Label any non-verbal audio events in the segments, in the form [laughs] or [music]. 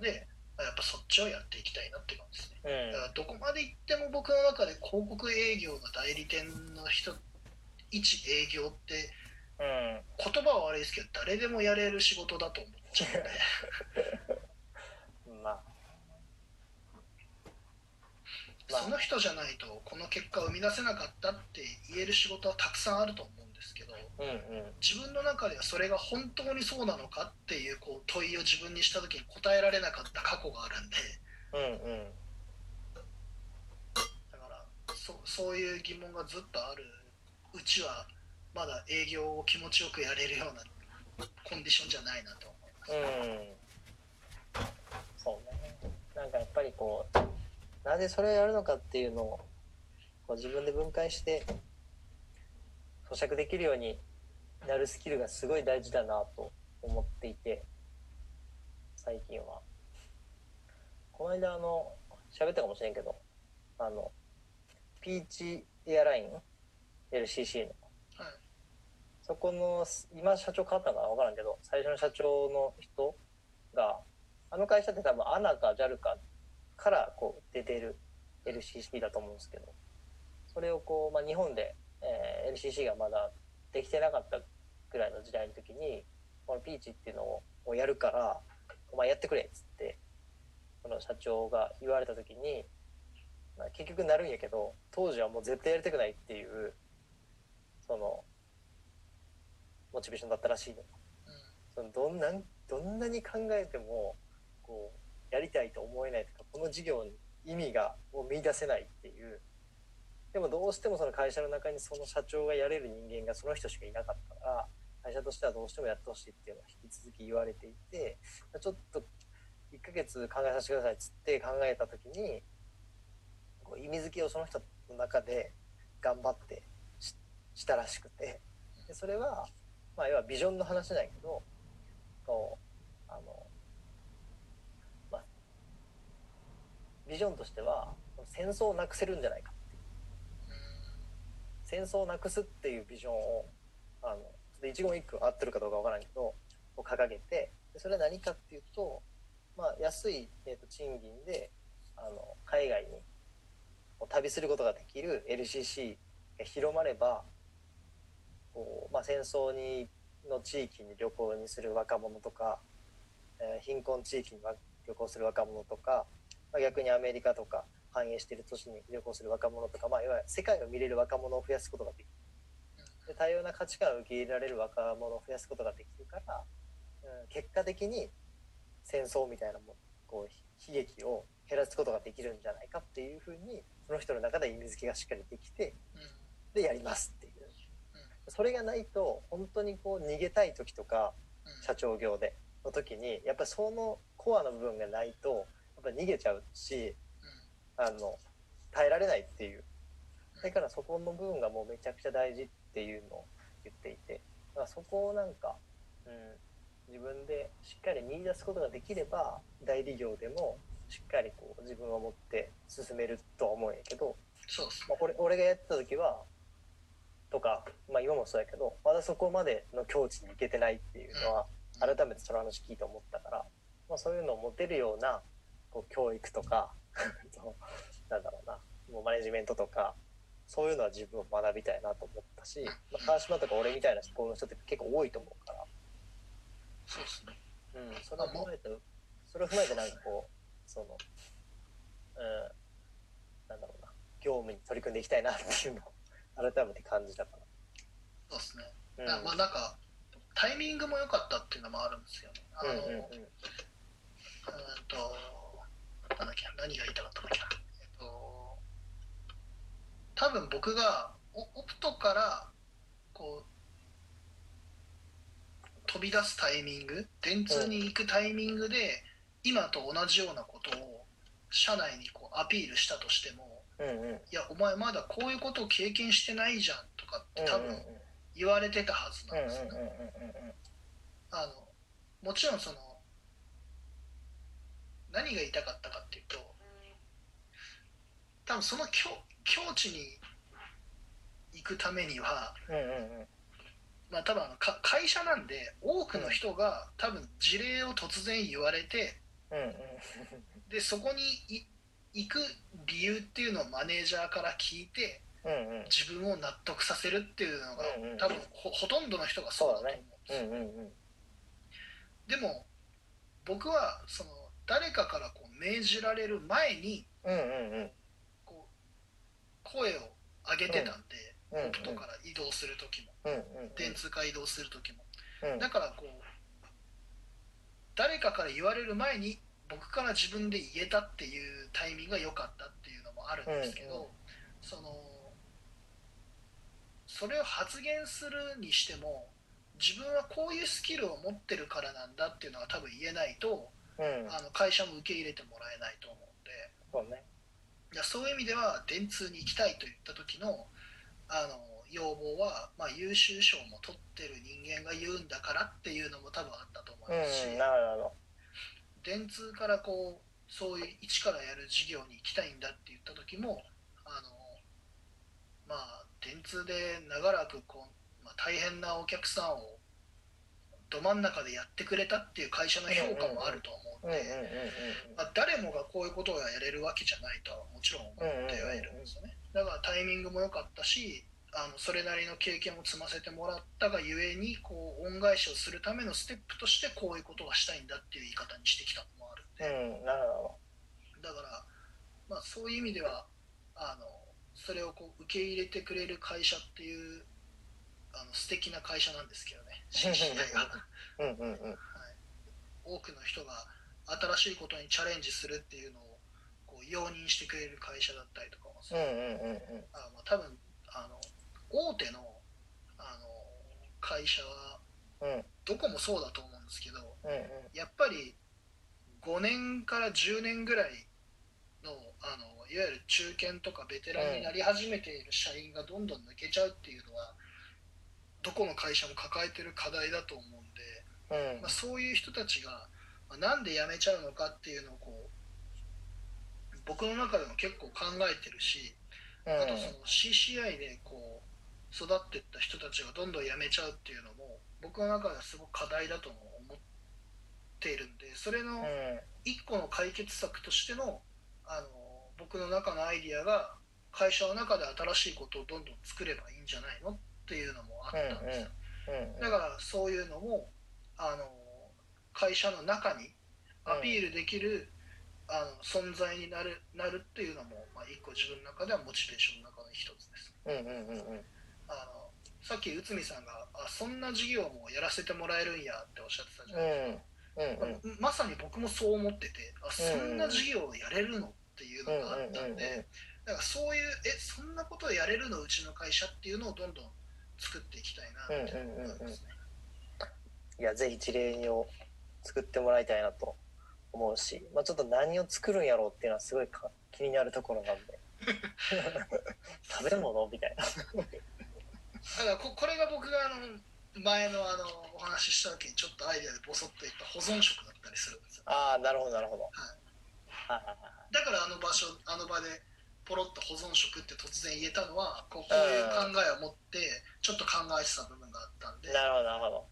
のでやっぱそっちをやっていきたいなって感じですね。うんだからどこまで行っても僕の中で広告営業の代理店の人一営業ってうん言葉は悪いですけど誰でもやれる仕事だと思っちゃうんで。ま [laughs] あまあ。その人じゃないとこの結果を生み出せなかったって言える仕事はたくさんあると思うんですけどうんうん。自分の中ではそれが本当にそうなのかっていうこう問いを自分にした時に答えられなかった過去があるんでうんうん。だからそそういう疑問がずっとある。うちはまだ営業を気持ちよくやれるようなコンディションじゃないなと思います。うん。そうね。なんかやっぱりこうなぜそれをやるのかっていうのをこう自分で分解して咀嚼できるようになるスキルがすごい大事だなと思っていて最近は。この間あの喋ったかもしれんけどあのピーチエアライン？LCC の。はい。そこの今社長変わったのかな？分からんけど最初の社長の人があの会社って多分 ANA か JAL かからこう出てる LCC だと思うんですけどそれをこう、まあ、日本で、えー LCC がまだできてなかったぐらいの時代の時にこのピーチっていうのををやるからお前やってくれっつってその社長が言われた時に、まあ、結局なるんやけど当時はもう絶対やりたくないっていうそのモチベーションだったらしいの。そのどんなんどんなに考えてもこうやりたいと思えないとかこの事業に意味がもう見出せないっていうでもどうしてもその会社の中にその社長がやれる人間がその人しかいなかったから会社としてはどうしてもやってほしいっていうのは引き続き言われていてちょっと1ヶ月考えさせてくださいっつって考えた時にこう意味付けをその人の中で頑張ってししたらしくてでそれは、まあ、要はビジョンの話なんやけどこうあの、まあ、ビジョンとしては戦争をなくせるんじゃないか戦争をなくすっていうビジョンをあの一言一句合ってるかどうかわからんけどを掲げてでそれは何かっていうと、まあ、安い、えー、と賃金であの海外に旅することができる LCC が広まればこう、まあ、戦争にの地域に旅行にする若者とか、えー貧困地域に旅行する若者とか、まあ、逆にアメリカとか繁栄している都市に旅行する若者とか、まあ、いわゆる世界を見れる若者を増やすことができる。で多様な価値観を受け入れられる若者を増やすことができるから、うん、結果的に戦争みたいなもこう悲劇を減らすことができるんじゃないかっていうふうにその人の中で意味付けがしっかりできてでやりますっていう。それがないと本当にこう逃げたい時とか社長業での時にやっぱりそのコアの部分がないとやっぱり逃げちゃうしあの耐えられないっていう。だからそこの部分がもうめちゃくちゃ大事っていうのを言っていて。だからそこをなんか、うん、自分でしっかり見出すことができれば代理業でもしっかりこう自分を持って進めるとは思うんやけど、そうまあ、俺俺がやってた時はとか、まあ、今もそうやけどまだそこまでの境地に行けてないっていうのは改めてその話聞いて思ったから、まあ、そういうのを持てるようなこう教育とか [laughs] なんだろうな。もうマネジメントとかそういうのは自分を学びたいなと思ったし、まあ、川島とか俺みたいな思考の人って結構多いと思うから、そうですね。うん、それを踏まえてそれを踏まえてなんかこうその、うん、なんだろうな。業務に取り組んでいきたいなっていうのを改めて感じたかそうですね、ら。あまあなんかタイミングも良かったっていうのもあるんですよね。あの、うんうんう何が言いたかったんだっけなえっと多分僕がオオプトからこう飛び出すタイミング電通に行くタイミングで、今と同じようなことを社内にこうアピールしたとしてもうんうん。いやお前まだこういうことを経験してないじゃんとかって多分言われてたはずなんですよ。ね。うん。あのもちろんその何が言いたかったかっていうと多分その境境地に行くためには、うんうんうん。まあ、多分あのか会社なんで多くの人が多分事例を突然言われてうんうん。でそこにい行く理由っていうのをマネージャーから聞いてうんうん。自分を納得させるっていうのがうんうん。多分ほほとんどの人がそうだと思うんですよ。うんうんうん。でも僕はその誰かからこう命じられる前にうんうんうん。こう声を上げてたんで、うん。オプトから移動する時もうんうん電通から移動する時も。うん。だからこう誰かから言われる前に僕から自分で言えたっていうタイミングが良かったっていうのもあるんですけど、うんうん。そのそれを発言するにしても自分はこういうスキルを持ってるからなんだっていうのは多分言えないとうん。あの会社も受け入れてもらえないと思うんで。そうね。いやそういう意味では電通に行きたいと言った時のあの要望は、まあ、優秀賞も取ってる人間が言うんだからっていうのも多分あったと思いうんますし、うんなるほど。電通からこうそういう一からやる事業に行きたいんだって言った時もあのまあ電通で長らくこう、まあ、大変なお客さんをど真ん中でやってくれたっていう会社の評価もあると思うんうんうんうんで、誰もがこういうことをやれるわけじゃないとはもちろん思ってはいるんですよね。だからタイミングも良かったしあのそれなりの経験を積ませてもらったがゆえにこう恩返しをするためのステップとしてこういうことがしたいんだっていう言い方にしてきたのもあるんで、うんなるほだから、まあ、そういう意味ではあのそれをこう受け入れてくれる会社っていうあの素敵な会社なんですけどね。[laughs] CCI が。どうんうんうん。多くの人が新しいことにチャレンジするっていうのをこう容認してくれる会社だったりとかもする、うんうんうんうん。あまあ、多分あの大手のあの会社はうん。どこもそうだと思うんですけどうんうん。やっぱり5年から10年ぐらいのあのいわゆる中堅とかベテランになり始めている社員がどんどん抜けちゃうっていうのはどこの会社も抱えてる課題だと思うんで。うんまあ、そういう人たちが、まあ、なんで辞めちゃうのかっていうのをこう僕の中でも結構考えてるし、うんあとその CCI でこう育っていった人たちがどんどん辞めちゃうっていうのも僕の中ではすごく課題だとも思っているんでそれの一個の解決策としてのあの僕の中のアイディアが会社の中で新しいことをどんどん作ればいいんじゃないのっていうのもあったんですよ。だからそういうのもあの会社の中にアピールできる、あの存在になるなるっていうのも、まあ、一個自分の中ではモチベーションの中の一つです。あのさっき内海さんがあそんな事業もやらせてもらえるんやっておっしゃってたじゃないですか、うんうんままさに僕もそう思っててあそんな事業をやれるのっていうのがあったんで、だからそういうえそんなことをやれるのうちの会社っていうのをどんどん作っていきたいなって思いますね。いやぜひ事例を作ってもらいたいなと思うし、まあ、ちょっと何を作るんやろうっていうのはすごいか気になるところなんで。食べ物みたいな。[laughs] だからここれが僕があの前のあのお話しした時にちょっとアイデアでボソッと言った保存食だったりするんですよ。ああなるほどなるほど、はいはいはいはい。だからあの場所あの場でポロッと保存食って突然言えたのはこうこういう考えを持ってちょっと考えてた部分があったんで。なるほどなるほど。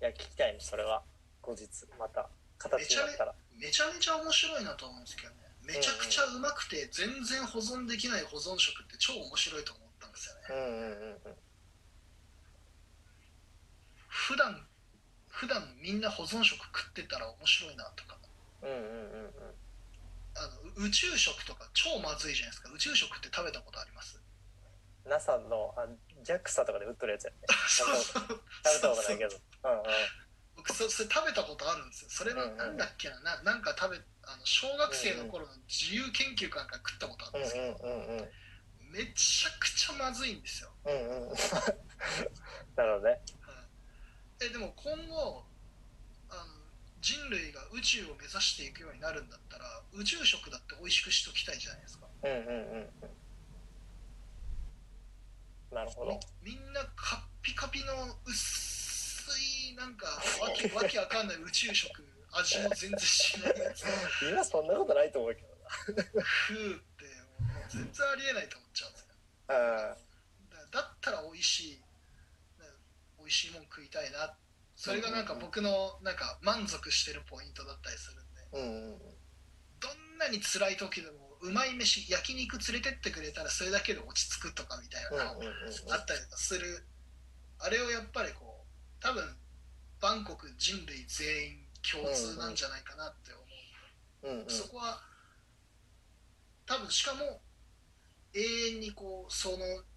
いや聞きたいねそれは。後日また形になったら。めちゃめちゃ面白いなと思うんですけどね。めちゃくちゃうまくて全然保存できない保存食って超面白いと思ったんですよね。うんうんうんうん。普段普段みんな保存食食ってたら面白いなとか。うんうんうんうん。あの宇宙食とか超まずいじゃないですか。宇宙食って食べたことあります？NASA のあ JAXA とかで売っとるやつやね。そう。[laughs] そう食べたことないけど。うんうん。僕そそれ食べたことあるんですよ。それのうんうんなんだっけなななんか食べあの小学生の頃の自由研究かなんか食ったことあるんですけど、うんうんうんうん。めちゃくちゃまずいんですよ、うんうん。[laughs] なるほどね。はい、えでも今後あの人類が宇宙を目指していくようになるんだったら宇宙食だって美味しくしときたいじゃないですか。うんうんうんうんなるほど。みみんなカッピカピの薄いなんかわけ [laughs] わけわかんない宇宙食味も全然しないやつ。今そんなことないと思うけど食うってもう全然ありえないと思っちゃうんですよ。だだったら美味しいね美味しいもん食いたいな。それがなんか僕のなんか満足してるポイントだったりするんで。うんうん。どんなに辛い時でもうまい飯焼肉連れてってくれたらそれだけで落ち着くとかみたいなのがあったりとかするあれをやっぱりこう多分バンコク人類全員共通なんじゃないかなって思う、うんうん。そこは多分しかも永遠にこうその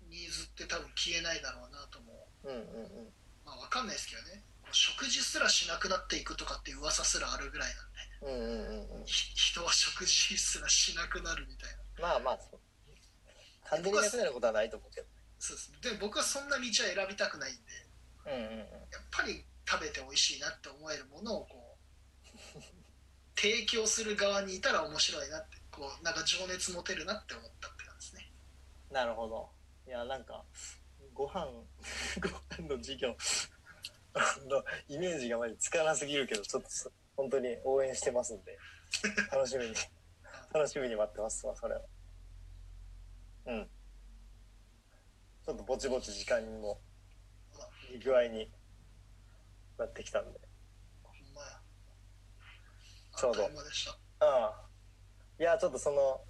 ニーズって多分消えないだろうなとも。うんうんうん。まあわかんないですけどね。食事すらしなくなっていくとかって噂すらあるぐらいなんでうんうんうんうん。ひ人は食事すらしなくなるみたいな。まあまあそう。完全になくなることはないと思うけどそうです。で僕はそんな道は選びたくないんで。うんうんうん。やっぱり食べて美味しいなって思えるものをこう [laughs] 提供する側にいたら面白いなってこうなんか情熱持てるなって思ったって感じですね。なるほど。いやなんかご飯 [laughs] ご飯の授業 [laughs] のイメージがまじつかなすぎるけどちょっとそ本当に応援してますんで楽しみに楽しみに待ってますわそれは。うん。ちょっとぼちぼち時間にもいい具合になってきたんで。ほんまや。ちょうど。ああいやちょっとその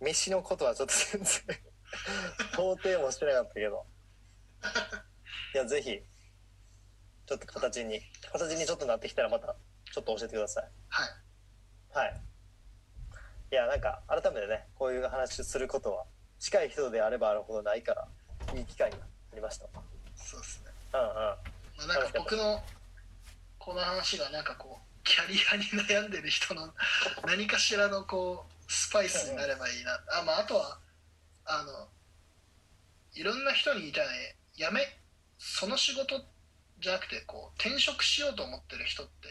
飯のことはちょっと全然到底もしてなかったけど。[laughs] いやぜひちょっと形に形にちょっとなってきたらまたちょっと教えてください。はい。はい。いやなんか改めてねこういう話することは近い人であればあるほどないからいい機会になりました。そうですね。うんうん。まあ、なんか僕のこの話がなんかこうキャリアに悩んでる人の [laughs] 何かしらのこうスパイスになればいいな。あ,、まあ、あとはあのいろんな人に言いたいねやめその仕事じゃなくてこう転職しようと思ってる人って